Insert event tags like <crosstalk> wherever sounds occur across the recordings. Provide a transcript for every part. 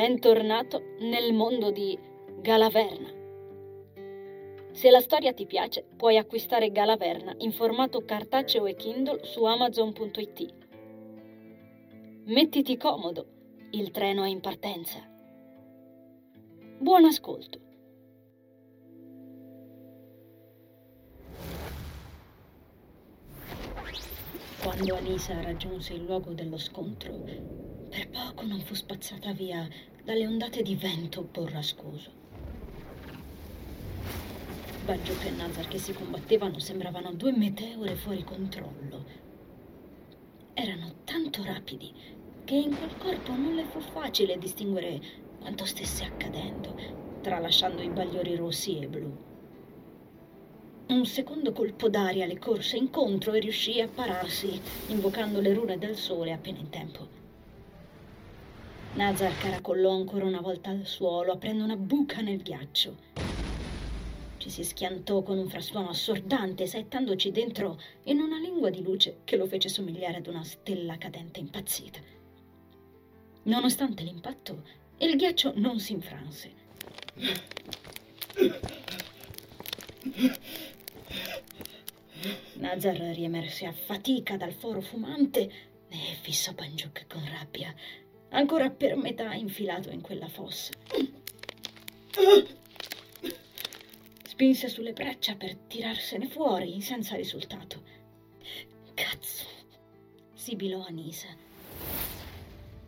Bentornato nel mondo di Galaverna. Se la storia ti piace, puoi acquistare Galaverna in formato cartaceo e Kindle su amazon.it. Mettiti comodo, il treno è in partenza. Buon ascolto. Quando Anisa raggiunse il luogo dello scontro, per poco non fu spazzata via dalle ondate di vento borrascoso. Baggioc e Nazar che si combattevano sembravano due meteore fuori controllo. Erano tanto rapidi che in quel corpo non le fu facile distinguere quanto stesse accadendo, tralasciando i bagliori rossi e blu. Un secondo colpo d'aria le corse incontro e riuscì a pararsi, invocando le rune del sole appena in tempo. Nazar caracollò ancora una volta al suolo, aprendo una buca nel ghiaccio. Ci si schiantò con un frastuono assordante, saettandoci dentro in una lingua di luce che lo fece somigliare ad una stella cadente impazzita. Nonostante l'impatto, il ghiaccio non si infranse. Nazar riemerse a fatica dal foro fumante e fissò Banjuk con rabbia, ancora per metà infilato in quella fossa. Spinse sulle braccia per tirarsene fuori senza risultato. Cazzo! sibilò Anisa.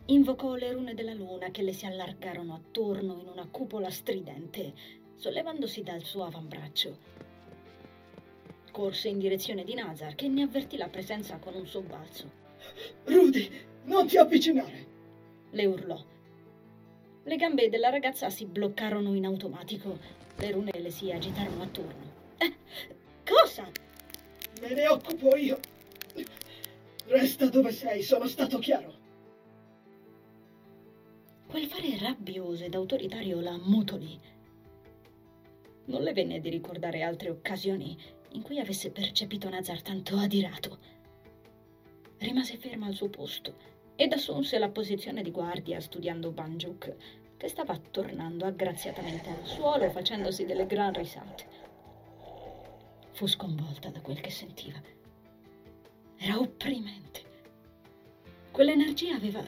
Invocò le rune della luna che le si allargarono attorno in una cupola stridente, sollevandosi dal suo avambraccio. Corse in direzione di Nazar, che ne avvertì la presenza con un sobbalzo. Rudy, non ti avvicinare! Le urlò. Le gambe della ragazza si bloccarono in automatico. Le rune le si agitarono attorno. Eh, cosa? Me ne occupo io. Resta dove sei, sono stato chiaro. Quel fare rabbioso ed autoritario la mutolì. Non le venne di ricordare altre occasioni in cui avesse percepito Nazar tanto adirato. Rimase ferma al suo posto ed assunse la posizione di guardia studiando Banjuk, che stava tornando aggraziatamente al suolo facendosi delle gran risate. Fu sconvolta da quel che sentiva. Era opprimente. Quell'energia aveva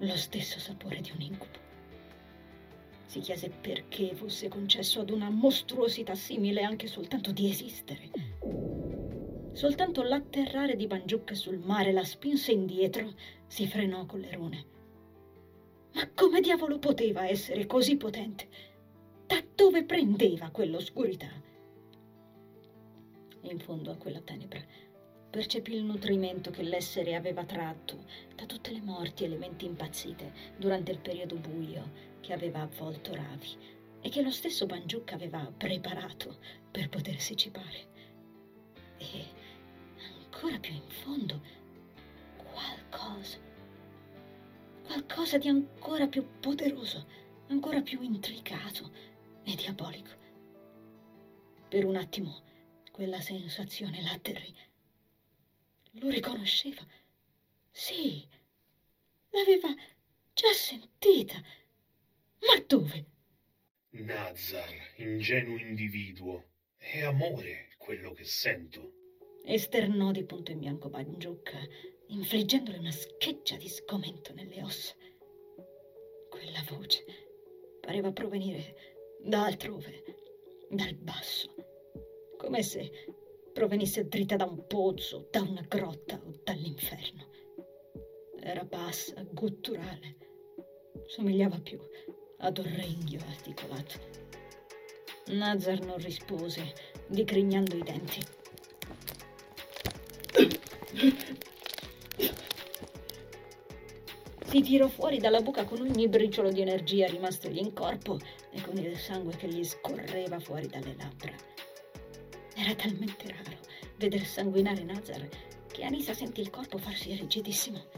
lo stesso sapore di un incubo. Si chiese perché fosse concesso ad una mostruosità simile anche soltanto di esistere. Soltanto l'atterrare di Banjuk sul mare la spinse indietro, si frenò con le rune. Ma come diavolo poteva essere così potente? Da dove prendeva quell'oscurità? In fondo a quella tenebra percepì il nutrimento che l'essere aveva tratto da tutte le morti e le menti impazzite durante il periodo buio che aveva avvolto Ravi e che lo stesso Banjuk aveva preparato per potersi cipare. E ancora più in fondo qualcosa, qualcosa di ancora più poderoso, ancora più intricato e diabolico. Per un attimo quella sensazione l'atterrì. Lo riconosceva. Sì, l'aveva già sentita ma dove? Nazar, ingenuo individuo, è amore quello che sento. Esternò di punto in bianco Bangiucca, infliggendole una scheggia di sgomento nelle ossa. Quella voce pareva provenire da altrove, dal basso, come se provenisse dritta da un pozzo, da una grotta o dall'inferno. Era bassa, gutturale, somigliava più ad un regno articolato. Nazar non rispose, digrignando i denti. Si tirò fuori dalla buca con ogni briciolo di energia rimastogli in corpo e con il sangue che gli scorreva fuori dalle labbra. Era talmente raro veder sanguinare Nazar che Anisa sentì il corpo farsi rigidissimo.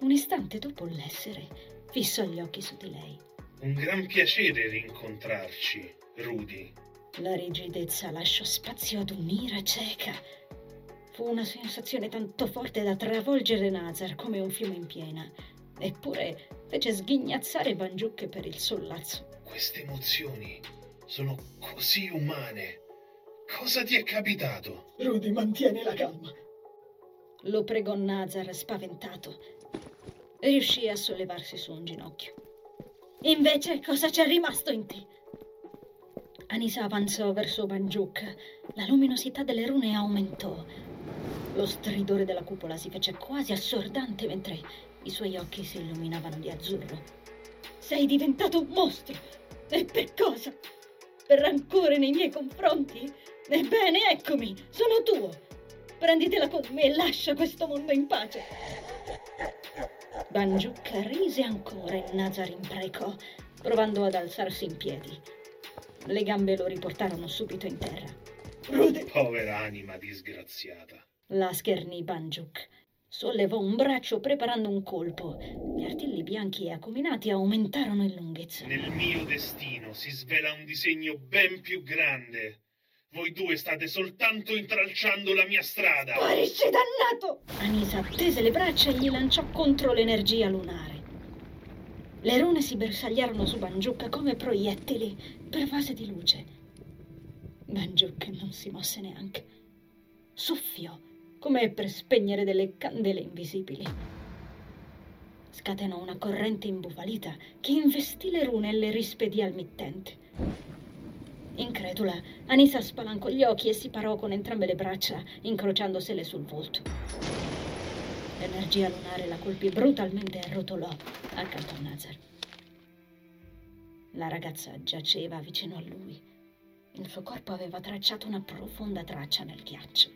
Un istante dopo l'essere fissò gli occhi su di lei. Un gran piacere rincontrarci, Rudy. La rigidezza lasciò spazio ad un'ira cieca. Fu una sensazione tanto forte da travolgere Nazar come un fiume in piena. eppure fece sghignazzare Banjuk per il sollazzo. Queste emozioni sono così umane. Cosa ti è capitato? Rudy, mantieni la calma. Lo pregò Nazar spaventato. Riuscì a sollevarsi su un ginocchio. Invece cosa c'è rimasto in te? Anisa avanzò verso Banjuk. La luminosità delle rune aumentò. Lo stridore della cupola si fece quasi assordante mentre i suoi occhi si illuminavano di azzurro. Sei diventato un mostro! E per cosa? Per rancore nei miei confronti? Ebbene, eccomi, sono tuo! Prenditela con me e lascia questo mondo in pace! Banjuk rise ancora e Nazar imprecò, provando ad alzarsi in piedi. Le gambe lo riportarono subito in terra. Povera anima disgraziata. La schernì Banjuk. Sollevò un braccio preparando un colpo. Gli artigli bianchi e acuminati aumentarono in lunghezza. Nel mio destino si svela un disegno ben più grande. Voi due state soltanto intralciando la mia strada. Sparisci, dannato! Anisa tese le braccia e gli lanciò contro l'energia lunare. Le rune si bersagliarono su Banjuk come proiettili pervase di luce. Banjuk non si mosse neanche. Soffiò come per spegnere delle candele invisibili. Scatenò una corrente imbufalita che investì le rune e le rispedì al mittente. Incredula, Anisa spalancò gli occhi e si parò con entrambe le braccia, incrociandosele sul volto. L'energia lunare la colpì brutalmente e rotolò accanto a Nazar. La ragazza giaceva vicino a lui. Il suo corpo aveva tracciato una profonda traccia nel ghiaccio.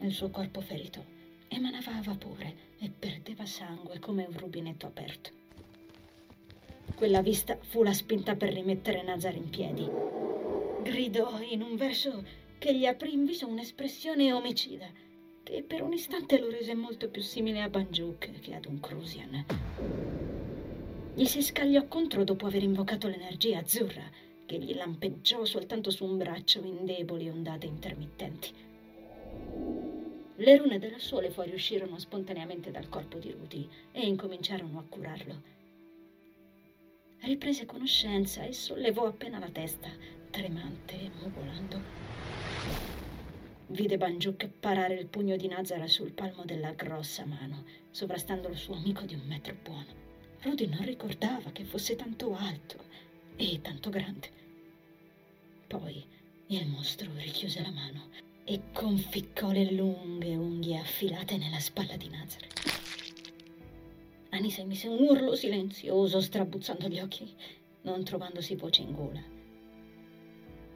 Il suo corpo ferito emanava vapore e perdeva sangue come un rubinetto aperto. Quella vista fu la spinta per rimettere Nazar in piedi. Gridò in un verso che gli aprì in viso un'espressione omicida, che per un istante lo rese molto più simile a Banjuk che ad un Crusian. Gli si scagliò contro dopo aver invocato l'energia azzurra, che gli lampeggiò soltanto su un braccio in deboli ondate intermittenti. Le rune del sole fuoriuscirono spontaneamente dal corpo di Rudy e incominciarono a curarlo. Riprese conoscenza e sollevò appena la testa, tremante e mugolando. Vide Banjuk parare il pugno di Nazara sul palmo della grossa mano, sovrastando il suo amico di un metro buono. Rudy non ricordava che fosse tanto alto e tanto grande. Poi il mostro richiuse la mano e conficcò le lunghe unghie affilate nella spalla di Nazareth. Anisa emise un urlo silenzioso, strabuzzando gli occhi, non trovandosi voce in gola.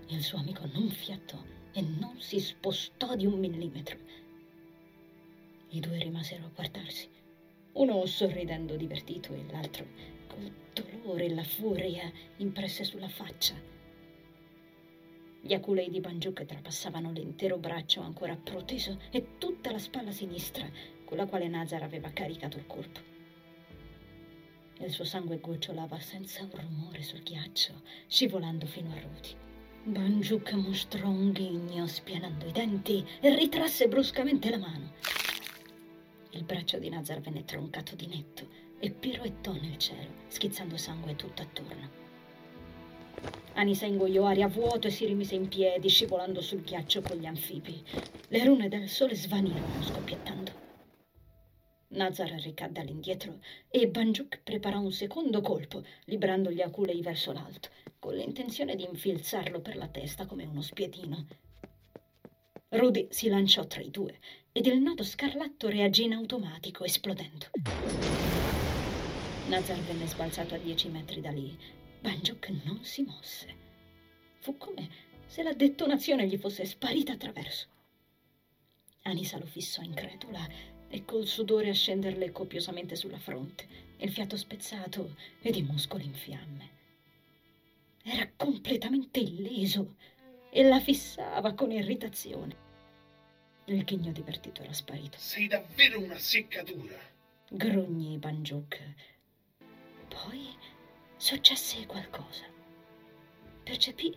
Il suo amico non fiatò e non si spostò di un millimetro. I due rimasero a guardarsi, uno sorridendo divertito e l'altro col dolore e la furia impresse sulla faccia. Gli aculei di Banjuk trapassavano l'intero braccio ancora proteso e tutta la spalla sinistra con la quale Nazar aveva caricato il colpo. Il suo sangue gocciolava senza un rumore sul ghiaccio, scivolando fino a Rudy. Banjuk mostrò un ghigno spianando i denti e ritrasse bruscamente la mano. Il braccio di Nazar venne troncato di netto e piroettò nel cielo, schizzando sangue tutto attorno. Anisa ingoiò aria a vuoto e si rimise in piedi, scivolando sul ghiaccio con gli anfibi. Le rune del sole svanirono, scoppiettando. Nazar ricadde all'indietro e Banjuk preparò un secondo colpo, librando gli aculei verso l'alto, con l'intenzione di infilzarlo per la testa come uno spiedino. Rudy si lanciò tra i due ed il nodo scarlatto reagì in automatico, esplodendo. Nazar venne sbalzato a dieci metri da lì Banjuk non si mosse. Fu come se la detonazione gli fosse sparita attraverso. Anisa lo fissò incredula e col sudore a scenderle copiosamente sulla fronte, il fiato spezzato ed i muscoli in fiamme. Era completamente illeso e la fissava con irritazione. Il ghigno divertito era sparito. Sei davvero una seccatura. Grugnì Banjuk. Poi successe qualcosa. Percepì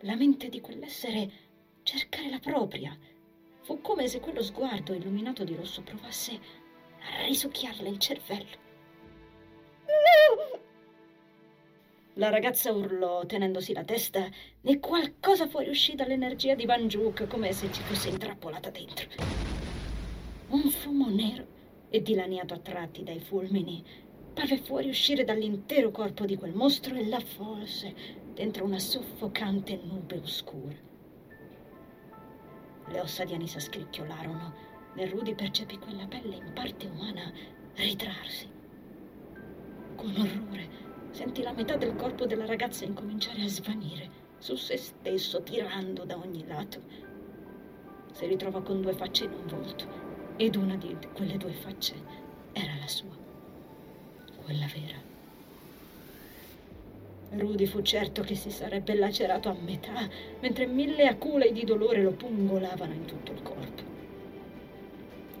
la mente di quell'essere cercare la propria. Fu come se quello sguardo illuminato di rosso provasse a risucchiarle il cervello. La ragazza urlò tenendosi la testa e qualcosa fuoriuscì dall'energia di Banjuk come se ci fosse intrappolata dentro. Un fumo nero e dilaniato a tratti dai fulmini parve fuoriuscire dall'intero corpo di quel mostro e l'avvolse dentro una soffocante nube oscura. Le ossa di Anisa scricchiolarono e Rudy percepì quella pelle in parte umana ritrarsi. Con orrore sentì la metà del corpo della ragazza incominciare a svanire su se stesso, tirando da ogni lato. Si ritrovò con due facce in un volto ed una di quelle due facce era la sua, quella vera. Rudy fu certo che si sarebbe lacerato a metà, mentre mille acule di dolore lo pungolavano in tutto il corpo.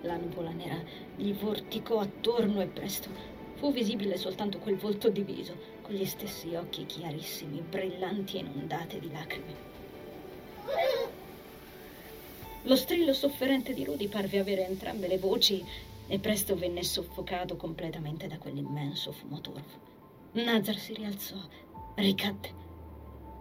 La nuvola nera gli vorticò attorno e presto fu visibile soltanto quel volto diviso, con gli stessi occhi chiarissimi, brillanti e inondati di lacrime. Lo strillo sofferente di Rudy parve avere entrambe le voci e presto venne soffocato completamente da quell'immenso fumo torvo. Nazar si rialzò, ricadde,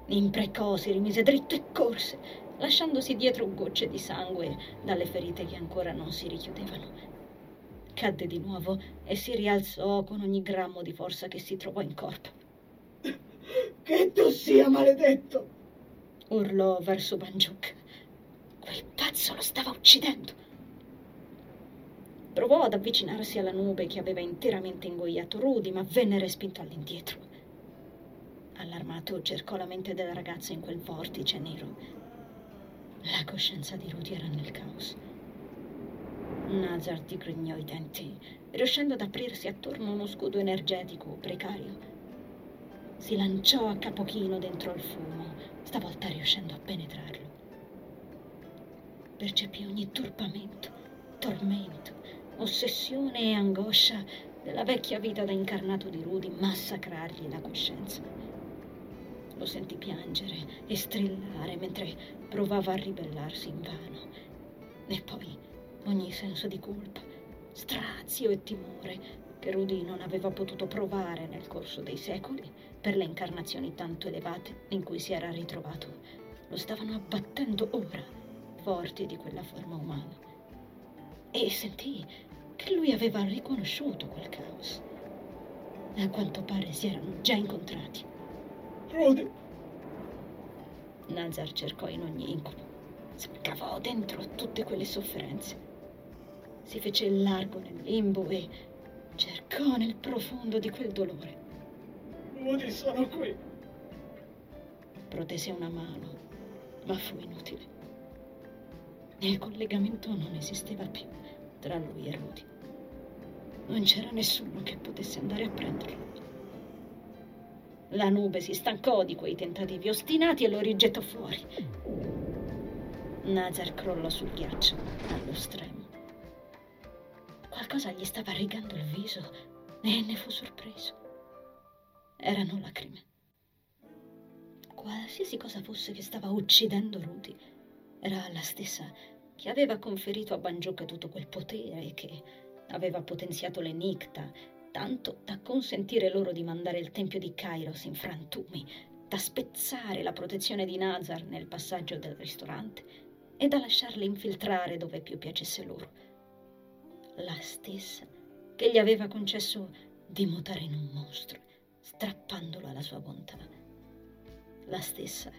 imprecò, si rimise dritto e corse, lasciandosi dietro gocce di sangue dalle ferite che ancora non si richiudevano cadde di nuovo e si rialzò con ogni grammo di forza che si trovò in corpo. Che tu sia maledetto! urlò verso Banjuk. Quel pazzo lo stava uccidendo. Provò ad avvicinarsi alla nube che aveva interamente ingoiato Rudy, ma venne respinto all'indietro. Allarmato cercò la mente della ragazza in quel vortice nero. La coscienza di Rudy era nel caos. Nazar digrignò i denti, riuscendo ad aprirsi attorno uno scudo energetico precario. Si lanciò a capo chino dentro il fumo, stavolta riuscendo a penetrarlo. Percepì ogni turbamento, tormento, ossessione e angoscia della vecchia vita da incarnato di Rudy massacrargli la coscienza. Lo sentì piangere e strillare mentre provava a ribellarsi invano. E poi ogni senso di colpa, strazio e timore che Rudy non aveva potuto provare nel corso dei secoli per le incarnazioni tanto elevate in cui si era ritrovato, lo stavano abbattendo ora, forti di quella forma umana. E sentì che lui aveva riconosciuto quel caos. A quanto pare si erano già incontrati. Rudy! Nazar cercò in ogni incubo, scavò dentro tutte quelle sofferenze si fece largo nel limbo e cercò nel profondo di quel dolore. Rudy, sono qui. Protese una mano, ma fu inutile. Il collegamento non esisteva più tra lui e Rudy. Non c'era nessuno che potesse andare a prenderlo. La nube si stancò di quei tentativi ostinati e lo rigettò fuori. Nazar crollò sul ghiaccio allo stremo. Qualcosa gli stava rigando il viso e ne fu sorpreso. Erano lacrime. Qualsiasi cosa fosse che stava uccidendo Rudy era la stessa che aveva conferito a Banjoka tutto quel potere e che aveva potenziato le Nicta tanto da consentire loro di mandare il tempio di Kairos in frantumi, da spezzare la protezione di Nazar nel passaggio del ristorante e da lasciarli infiltrare dove più piacesse loro la stessa che gli aveva concesso di mutare in un mostro, strappandolo alla sua bontà. La stessa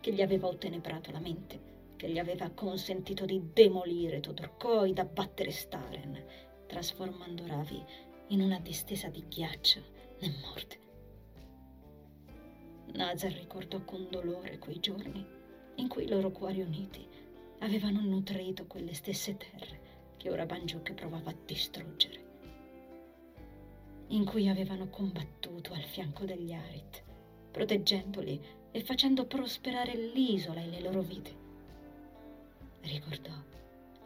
che gli aveva ottenebrato la mente, che gli aveva consentito di demolire Todorkoi, d'abbattere Staren, trasformando Ravi in una distesa di ghiaccio e morte. Nazar ricordò con dolore quei giorni in cui i loro cuori uniti avevano nutrito quelle stesse terre che ora Banjuk provava a distruggere, in cui avevano combattuto al fianco degli Arit, proteggendoli e facendo prosperare l'isola e le loro vite. Ricordò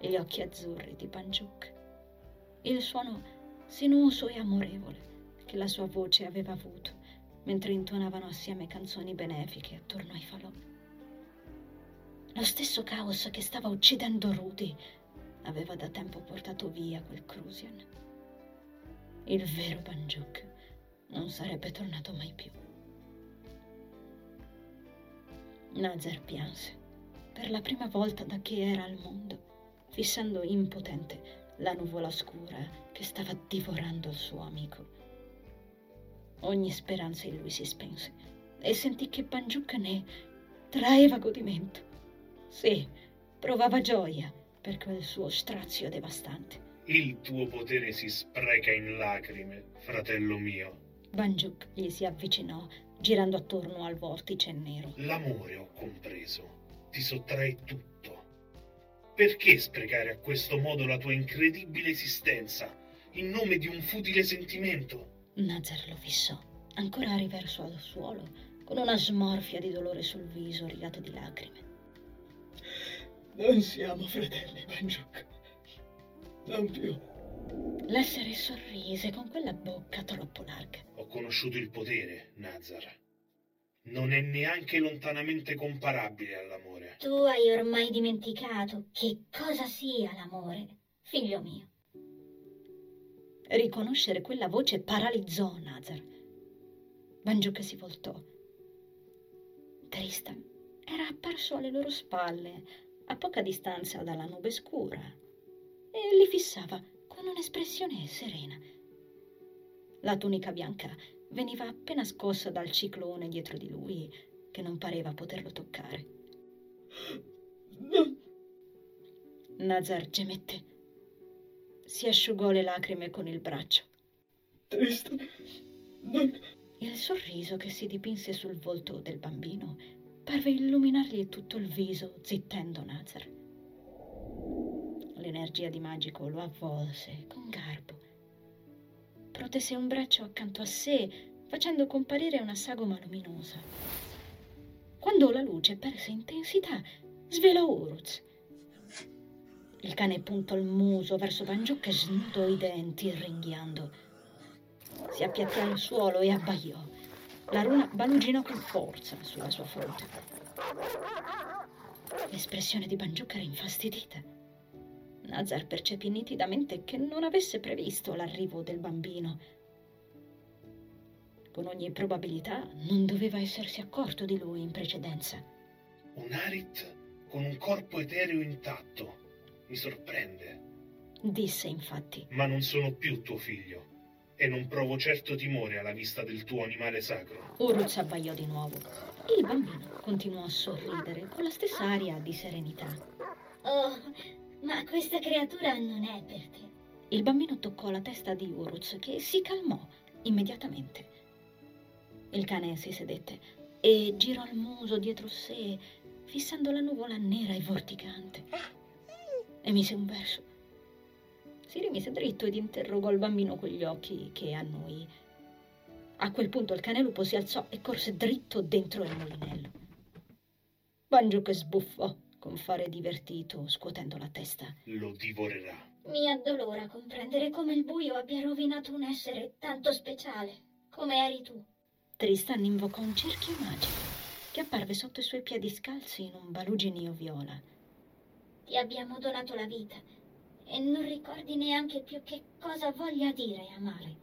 gli occhi azzurri di Banjuk, il suono sinuoso e amorevole che la sua voce aveva avuto mentre intonavano assieme canzoni benefiche attorno ai falò. Lo stesso caos che stava uccidendo Rudy aveva da tempo portato via quel Crusian il vero Banjuk non sarebbe tornato mai più. Nazar pianse per la prima volta da che era al mondo, fissando impotente la nuvola scura che stava divorando il suo amico. Ogni speranza in lui si spense e sentì che Banjuk ne traeva godimento. Sì, provava gioia per quel suo strazio devastante. Il tuo potere si spreca in lacrime, fratello mio. Banjuk gli si avvicinò, girando attorno al vortice nero. L'amore, ho compreso, ti sottrae tutto. Perché sprecare a questo modo la tua incredibile esistenza in nome di un futile sentimento? Nazar lo fissò, ancora riverso al suolo, con una smorfia di dolore sul viso rigato di lacrime. Non siamo fratelli, Banjuk. Non più. L'essere sorrise con quella bocca troppo larga. Ho conosciuto il potere, Nazar. Non è neanche lontanamente comparabile all'amore. Tu hai ormai dimenticato che cosa sia l'amore, figlio mio. Riconoscere quella voce paralizzò Nazar. Banjuk si voltò. Tristan era apparso alle loro spalle, a poca distanza dalla nube scura, e li fissava con un'espressione serena. La tunica bianca veniva appena scossa dal ciclone dietro di lui, che non pareva poterlo toccare. No. Nazar gemette. Si asciugò le lacrime con il braccio. Tristan, non... Il sorriso che si dipinse sul volto del bambino parve illuminargli tutto il viso, zittendo Nazar. L'energia di magico lo avvolse con garbo. Protese un braccio accanto a sé, facendo comparire una sagoma luminosa. Quando la luce perse intensità, svelò Uruz. Il cane puntò il muso verso Banjuk e snudò i denti, ringhiando. Si appiattò al suolo e abbaiò. La runa baluginò con forza sulla sua fronte. L'espressione di Banjuk era infastidita. Nazar percepì nitidamente che non avesse previsto l'arrivo del bambino. Con ogni probabilità non doveva essersi accorto di lui in precedenza. Un Arit con un corpo etereo intatto. Mi sorprende. Disse infatti. Ma non sono più tuo figlio e non provo certo timore alla vista del tuo animale sacro. Uruz abbaiò di nuovo. Il bambino continuò a sorridere con la stessa aria di serenità. Oh, ma questa creatura non è per te. Il bambino toccò la testa di Uruz che si calmò immediatamente. Il cane si sedette e girò il muso dietro sé, fissando la nuvola nera e vorticante. Emise un verso. Si rimise dritto ed interrogò il bambino con gli occhi che a noi. A quel punto il cane lupo si alzò e corse dritto dentro il mulinello. Banjuk sbuffò con fare divertito, scuotendo la testa. Lo divorerà. Mi addolora comprendere come il buio abbia rovinato un essere tanto speciale come eri tu. Tristan invocò un cerchio magico che apparve sotto i suoi piedi scalzi in un baluginio viola. Ti abbiamo donato la vita e non ricordi neanche più che cosa voglia dire amare.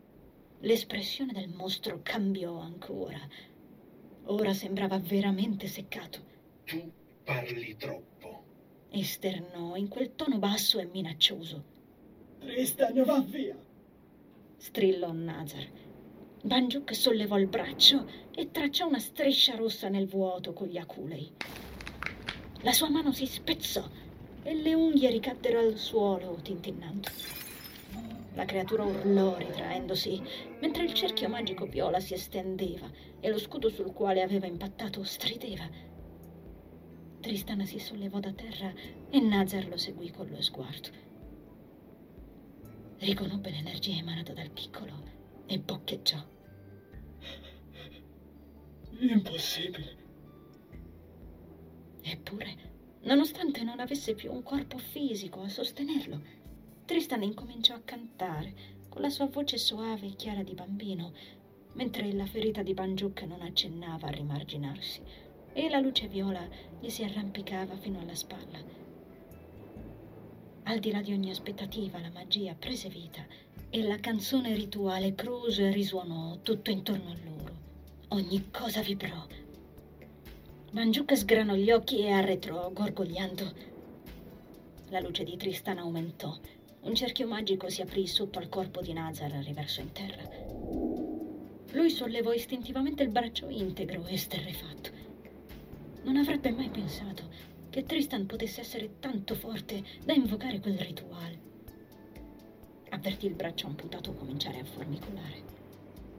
L'espressione del mostro cambiò ancora. Ora sembrava veramente seccato. Tu parli troppo. Esternò in quel tono basso e minaccioso. Tristan, va via. Strillò Nazar. Banjuk sollevò il braccio e tracciò una striscia rossa nel vuoto con gli aculei. La sua mano si spezzò e le unghie ricaddero al suolo tintinnando. La creatura urlò ritraendosi, mentre il cerchio magico viola si estendeva e lo scudo sul quale aveva impattato strideva. Tristana si sollevò da terra e Nazar lo seguì con lo sguardo. Riconobbe l'energia emanata dal piccolo e boccheggiò. Impossibile. Eppure, nonostante non avesse più un corpo fisico a sostenerlo, Tristan incominciò a cantare con la sua voce soave e chiara di bambino, mentre la ferita di Banjuk non accennava a rimarginarsi e la luce viola gli si arrampicava fino alla spalla. Al di là di ogni aspettativa, la magia prese vita e la canzone rituale Cruz risuonò tutto intorno a loro. Ogni cosa vibrò. Banjuk sgranò gli occhi e arretrò, gorgogliando. La luce di Tristan aumentò. Un cerchio magico si aprì sotto al corpo di Nazar riverso in terra. Lui sollevò istintivamente il braccio integro e sterrefatto. Non avrebbe mai pensato che Tristan potesse essere tanto forte da invocare quel rituale. Avvertì il braccio amputato cominciare a formicolare.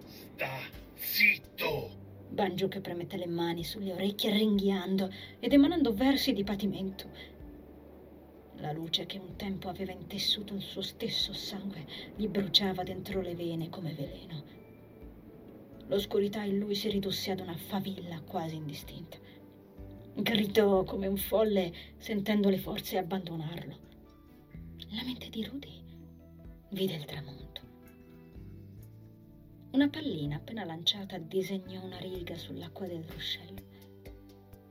Sta zitto! Banjuk premette le mani sulle orecchie ringhiando ed emanando versi di patimento. La luce che un tempo aveva intessuto il suo stesso sangue gli bruciava dentro le vene come veleno. L'oscurità in lui si ridusse ad una favilla quasi indistinta. Gridò come un folle sentendo le forze abbandonarlo. La mente di Rudy vide il tramonto. Una pallina appena lanciata disegnò una riga sull'acqua del ruscello.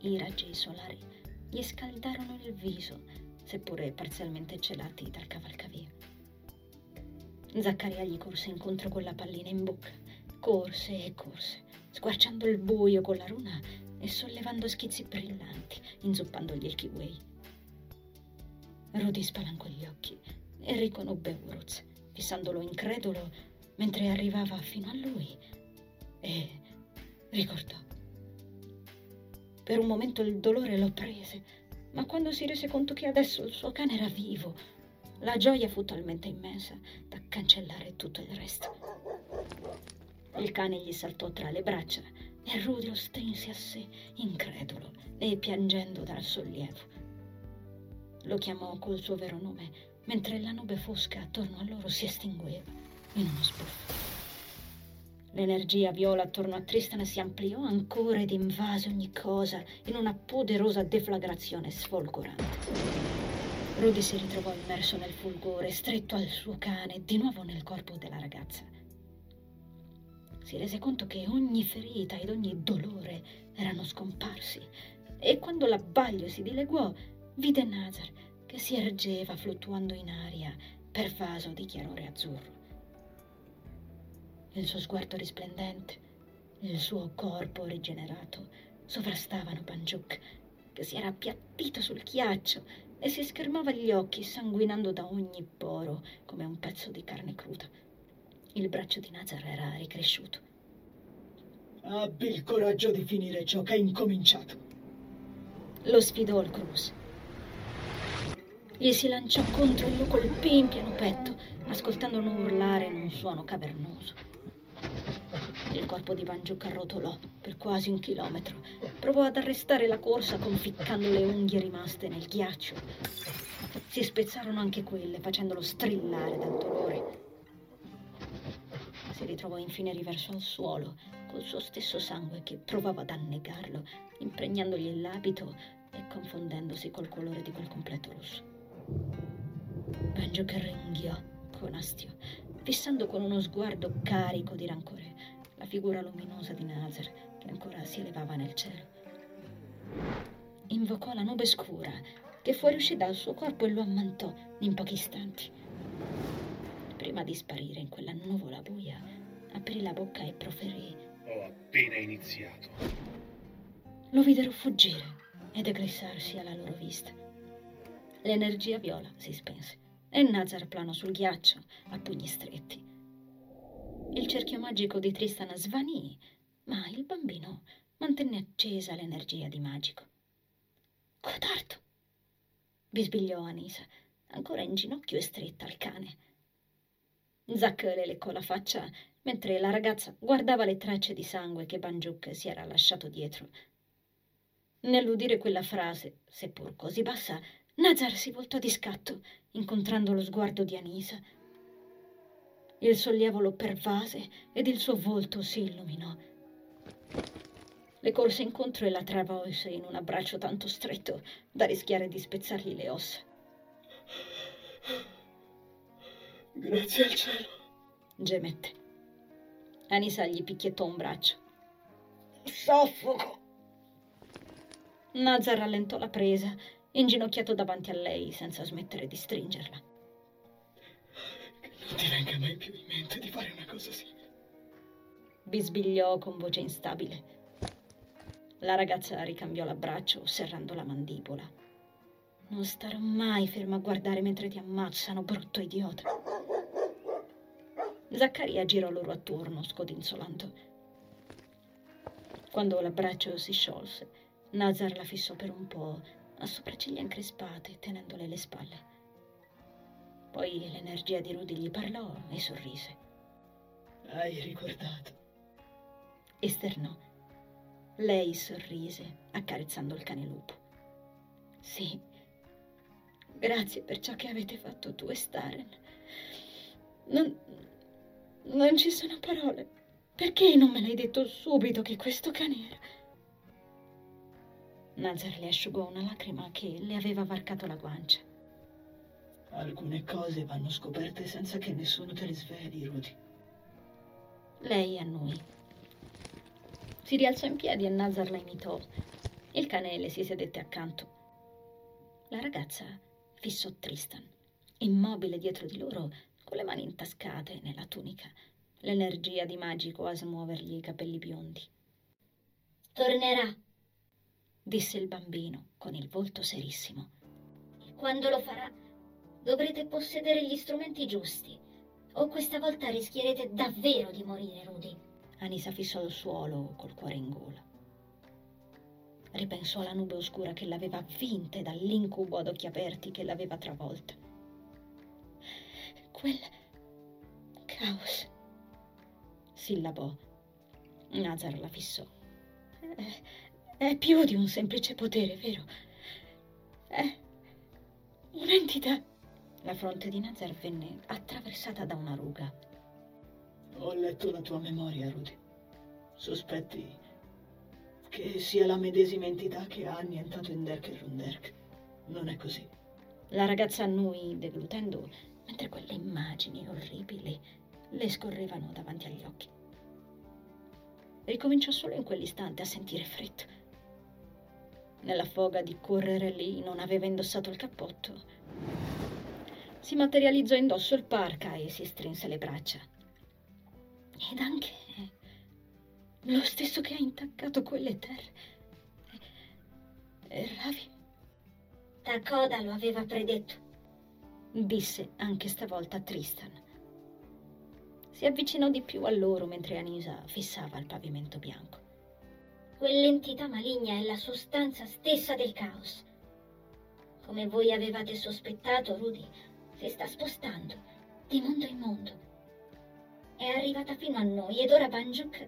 I raggi solari gli scaldarono il viso, seppure parzialmente celati dal cavalcavia. Zaccaria gli corse incontro con la pallina in bocca, corse e corse, squarciando il buio con la runa e sollevando schizzi brillanti, inzuppandogli il kiwi. Rudy spalancò gli occhi e riconobbe Uruz, fissandolo incredulo mentre arrivava fino a lui e ricordò. Per un momento il dolore lo prese, ma quando si rese conto che adesso il suo cane era vivo, la gioia fu talmente immensa da cancellare tutto il resto. Il cane gli saltò tra le braccia e Rudy lo strinse a sé, incredulo e piangendo dal sollievo. Lo chiamò col suo vero nome, mentre la nube fosca attorno a loro si estingueva in uno sbuffo. L'energia viola attorno a Tristan si ampliò ancora ed invase ogni cosa in una poderosa deflagrazione sfolgorante. Rudy si ritrovò immerso nel fulgore, stretto al suo cane, di nuovo nel corpo della ragazza. Si rese conto che ogni ferita ed ogni dolore erano scomparsi e quando l'abbaglio si dileguò, vide Nazar che si ergeva fluttuando in aria, pervaso di chiarore azzurro il suo sguardo risplendente, il suo corpo rigenerato sovrastavano Banjuk, che si era appiattito sul ghiaccio e si schermava gli occhi sanguinando da ogni poro come un pezzo di carne cruda. Il braccio di Nazar era ricresciuto. Abbi il coraggio di finire ciò che hai incominciato. Lo sfidò il Cruz. Gli si lanciò contro e lo colpì in pieno petto, ascoltandolo urlare in un suono cavernoso. Il corpo di Banjuk arrotolò per quasi un chilometro. Provò ad arrestare la corsa conficcando le unghie rimaste nel ghiaccio. Si spezzarono anche quelle, facendolo strillare dal dolore. Si ritrovò infine riverso al suolo, col suo stesso sangue che provava ad annegarlo, impregnandogli l'abito e confondendosi col colore di quel completo rosso. Banjuk ringhiò con astio, fissando con uno sguardo carico di rancore la figura luminosa di Nazar che ancora si elevava nel cielo. Invocò la nube scura che fuoriuscì dal suo corpo e lo ammantò in pochi istanti. Prima di sparire in quella nuvola buia, aprì la bocca e proferì. Ho appena iniziato. Lo videro fuggire ed eclissarsi alla loro vista. L'energia viola si spense e Nazar planò sul ghiaccio a pugni stretti. Il cerchio magico di Tristan svanì, ma il bambino mantenne accesa l'energia di magico. Codardo! bisbigliò Anisa, ancora in ginocchio e stretta al cane. Zac le leccò la faccia mentre la ragazza guardava le tracce di sangue che Banjuk si era lasciato dietro. Nell'udire quella frase, seppur così bassa, Nazar si voltò di scatto, incontrando lo sguardo di Anisa. Il sollievo lo pervase ed il suo volto si illuminò. Le corse incontro e la travolse in un abbraccio tanto stretto da rischiare di spezzargli le ossa. Grazie al cielo. Gemette. Anisa gli picchiettò un braccio. Soffoco. Nazar rallentò la presa inginocchiato davanti a lei senza smettere di stringerla. Non ti venga mai più in mente di fare una cosa simile. Bisbigliò con voce instabile. La ragazza ricambiò l'abbraccio, serrando la mandibola. Non starò mai ferma a guardare mentre ti ammazzano, brutto idiota. Zaccaria girò loro attorno, scodinzolando. Quando l'abbraccio si sciolse, Nazar la fissò per un po', a sopracciglia increspate, tenendole le spalle. Poi l'energia di Rudy gli parlò e sorrise. Hai ricordato? Esternò. Lei sorrise, accarezzando il cane lupo. Sì, grazie per ciò che avete fatto tu e Staren. Non, non ci sono parole. Perché non me l'hai detto subito che questo cane era? Nazar le asciugò una lacrima che le aveva varcato la guancia. Alcune cose vanno scoperte senza che nessuno te le sveli, Rudy. Lei annui. Si rialzò in piedi e Nazar la imitò. Il cane le si sedette accanto. La ragazza fissò Tristan, immobile dietro di loro, con le mani intascate nella tunica, l'energia di magico a smuovergli i capelli biondi. Tornerà, disse il bambino con il volto serissimo. e quando lo farà dovrete possedere gli strumenti giusti, o questa volta rischierete davvero di morire, Rudy. Anisa fissò il suolo col cuore in gola. Ripensò alla nube oscura che l'aveva vinta dall'incubo ad occhi aperti che l'aveva travolta. Quel caos, sillabò. Nazar la fissò. È, è più di un semplice potere, vero? È un'entità. La fronte di Nazar venne attraversata da una ruga. Ho letto la tua memoria, Rudy. Sospetti che sia la medesima entità che ha annientato Inderk e Runderk. Non è così. La ragazza annui, deglutendo, mentre quelle immagini orribili le scorrevano davanti agli occhi. Ricominciò solo in quell'istante a sentire freddo. Nella foga di correre lì non aveva indossato il cappotto. Si materializzò indosso il parca e si strinse le braccia. Ed anche lo stesso che ha intaccato quelle terre. E Ravi Takoda lo aveva predetto. Disse anche stavolta Tristan. Si avvicinò di più a loro mentre Anisa fissava il pavimento bianco. Quell'entità maligna è la sostanza stessa del caos. Come voi avevate sospettato, Rudy si sta spostando di mondo in mondo. È arrivata fino a noi ed ora Banjuk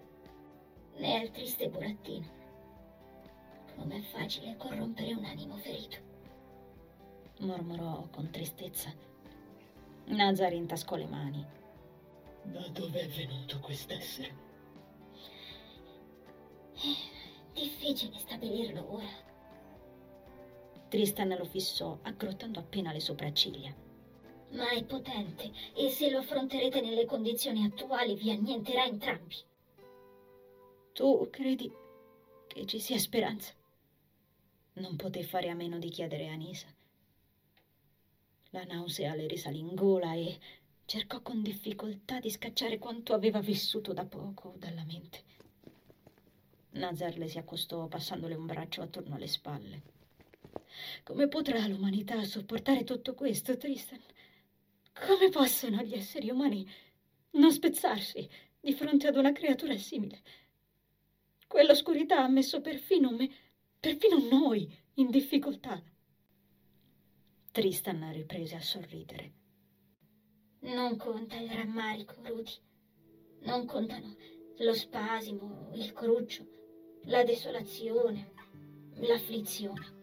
ne è il triste burattino. Com'è facile corrompere un animo ferito. Mormorò con tristezza. Nazar intascò le mani. Da dove è venuto quest'essere? È difficile stabilirlo ora. Tristan lo fissò, aggrottando appena le sopracciglia. Ma è potente e se lo affronterete nelle condizioni attuali vi annienterà entrambi. Tu credi che ci sia speranza? Non poté fare a meno di chiedere a Anisa. La nausea le risalì in gola e cercò con difficoltà di scacciare quanto aveva vissuto da poco dalla mente. Nazar le si accostò passandole un braccio attorno alle spalle. Come potrà l'umanità sopportare tutto questo, Tristan? Come possono gli esseri umani non spezzarsi di fronte ad una creatura simile? Quell'oscurità ha messo perfino me, perfino noi, in difficoltà. Tristan riprese a sorridere. Non conta il rammarico, Rudy. Non contano lo spasimo, il cruccio, la desolazione, l'afflizione.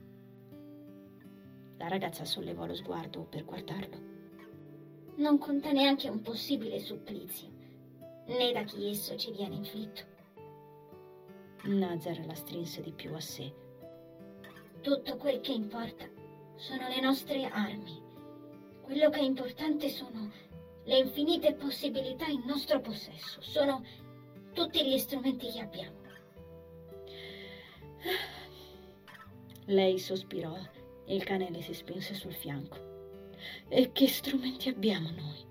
La ragazza sollevò lo sguardo per guardarlo. Non conta neanche un possibile supplizio, né da chi esso ci viene inflitto. Nazar la strinse di più a sé. Tutto quel che importa sono le nostre armi. Quello che è importante sono le infinite possibilità in nostro possesso. Sono tutti gli strumenti che abbiamo. Lei sospirò e il cane le si spinse sul fianco. E che strumenti abbiamo noi?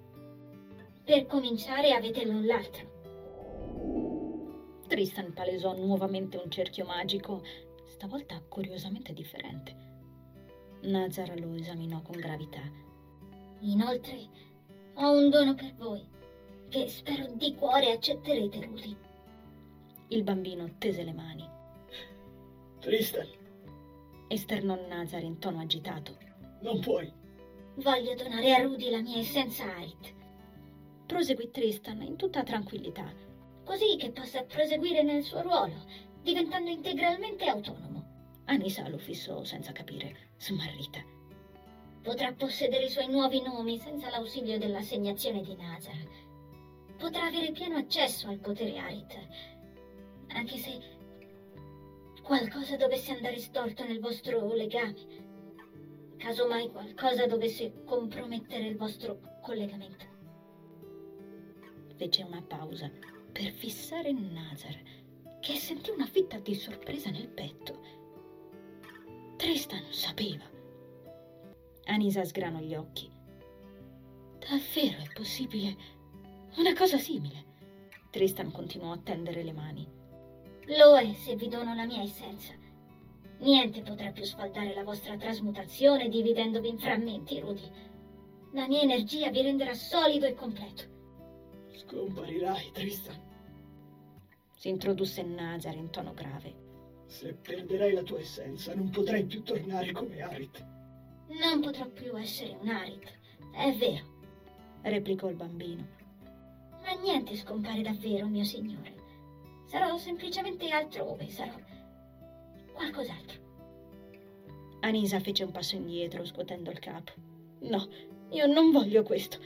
Per cominciare avete l'un l'altro. Tristan palesò nuovamente un cerchio magico, stavolta curiosamente differente. Nazar lo esaminò con gravità. Inoltre, ho un dono per voi, che spero di cuore accetterete, Rudy. Il bambino tese le mani. Tristan, Esternò Nazar in tono agitato. non puoi. Voglio donare a Rudy la mia essenza Arit, Proseguì Tristan in tutta tranquillità. così che possa proseguire nel suo ruolo, diventando integralmente autonomo. Anisa lo fissò senza capire, smarrita. Potrà possedere i suoi nuovi nomi senza l'ausilio dell'assegnazione di Nazar. Potrà avere pieno accesso al potere Arit, anche se qualcosa dovesse andare storto nel vostro legame. Casomai qualcosa dovesse compromettere il vostro collegamento. Fece una pausa per fissare Nazar, che sentì una fitta di sorpresa nel petto. Tristan sapeva. Anisa sgranò gli occhi. Davvero è possibile una cosa simile? Tristan continuò a tendere le mani. Lo è se vi dono la mia essenza. Niente potrà più sfaldare la vostra trasmutazione dividendovi in frammenti, Rudy. La mia energia vi renderà solido e completo. Scomparirai, Tristan. Si introdusse Nazar in tono grave. Se perderai la tua essenza, non potrai più tornare come Arit. Non potrò più essere un Arit, è vero. replicò il bambino. Ma niente scompare davvero, mio signore. Sarò semplicemente altrove, sarò qualcos'altro. Anisa fece un passo indietro, scuotendo il capo. No, io non voglio questo.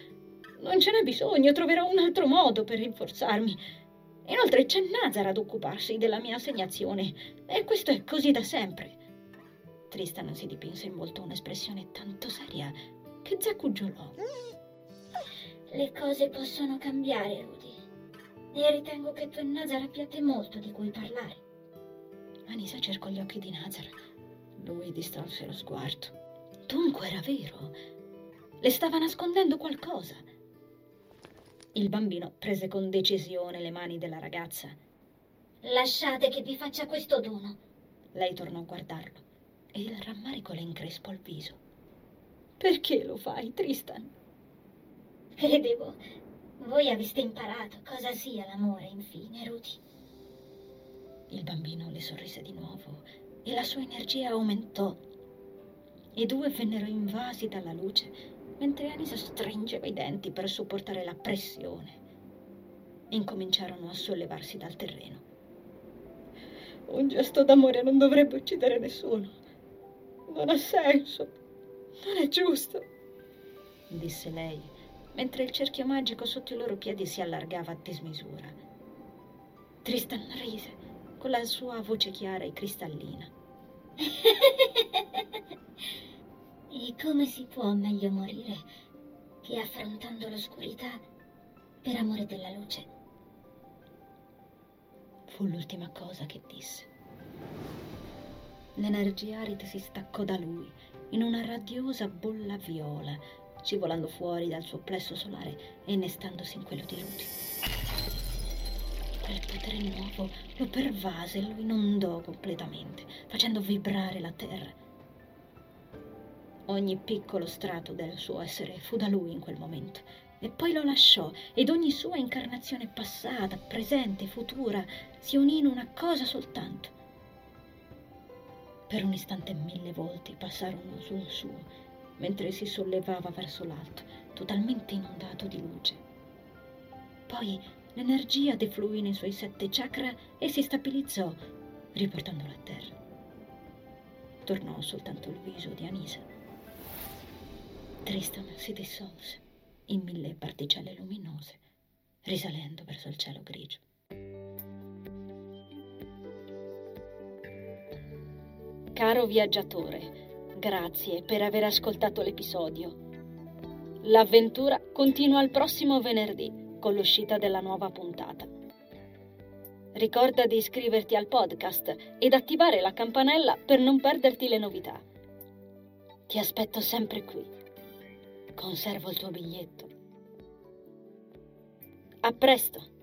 Non ce n'è bisogno, troverò un altro modo per rinforzarmi. Inoltre c'è Nazar ad occuparsi della mia assegnazione, e questo è così da sempre. Tristan si dipinse in volto un'espressione tanto seria che zacuggiolò. Le cose possono cambiare, Rudy. E ritengo che tu e Nazar abbiate molto di cui parlare. Anisa cercò gli occhi di Nazar. Lui distolse lo sguardo. Dunque era vero. Le stava nascondendo qualcosa. Il bambino prese con decisione le mani della ragazza. Lasciate che vi faccia questo dono. Lei tornò a guardarlo e il rammarico le increspò il viso. Perché lo fai, Tristan? Credevo voi aveste imparato cosa sia l'amore, infine, Rudy. Il bambino le sorrise di nuovo e la sua energia aumentò. I due vennero invasi dalla luce mentre Anisa stringeva i denti per sopportare la pressione. Incominciarono a sollevarsi dal terreno. Un gesto d'amore non dovrebbe uccidere nessuno. Non ha senso. Non è giusto, disse lei, mentre il cerchio magico sotto i loro piedi si allargava a dismisura. Tristan rise con la sua voce chiara e cristallina. <laughs> e come si può meglio morire che affrontando l'oscurità per amore della luce? Fu l'ultima cosa che disse. L'energia aride si staccò da lui in una radiosa bolla viola, scivolando fuori dal suo plesso solare e innestandosi in quello di Rudy. Quel potere nuovo lo pervase e lo inondò completamente, facendo vibrare la terra. Ogni piccolo strato del suo essere fu da lui in quel momento, e poi lo lasciò, ed ogni sua incarnazione passata, presente, futura, si unì in una cosa soltanto. Per un istante mille volti passarono sul suo, mentre si sollevava verso l'alto, totalmente inondato di luce. Poi l'energia defluì nei suoi sette chakra e si stabilizzò, riportandolo a terra. Tornò soltanto il viso di Anisa. Tristan si dissolse in mille particelle luminose, risalendo verso il cielo grigio. Caro viaggiatore, grazie per aver ascoltato l'episodio. L'avventura continua il prossimo venerdì con l'uscita della nuova puntata. Ricorda di iscriverti al podcast ed attivare la campanella per non perderti le novità. Ti aspetto sempre qui. Conservo il tuo biglietto. A presto!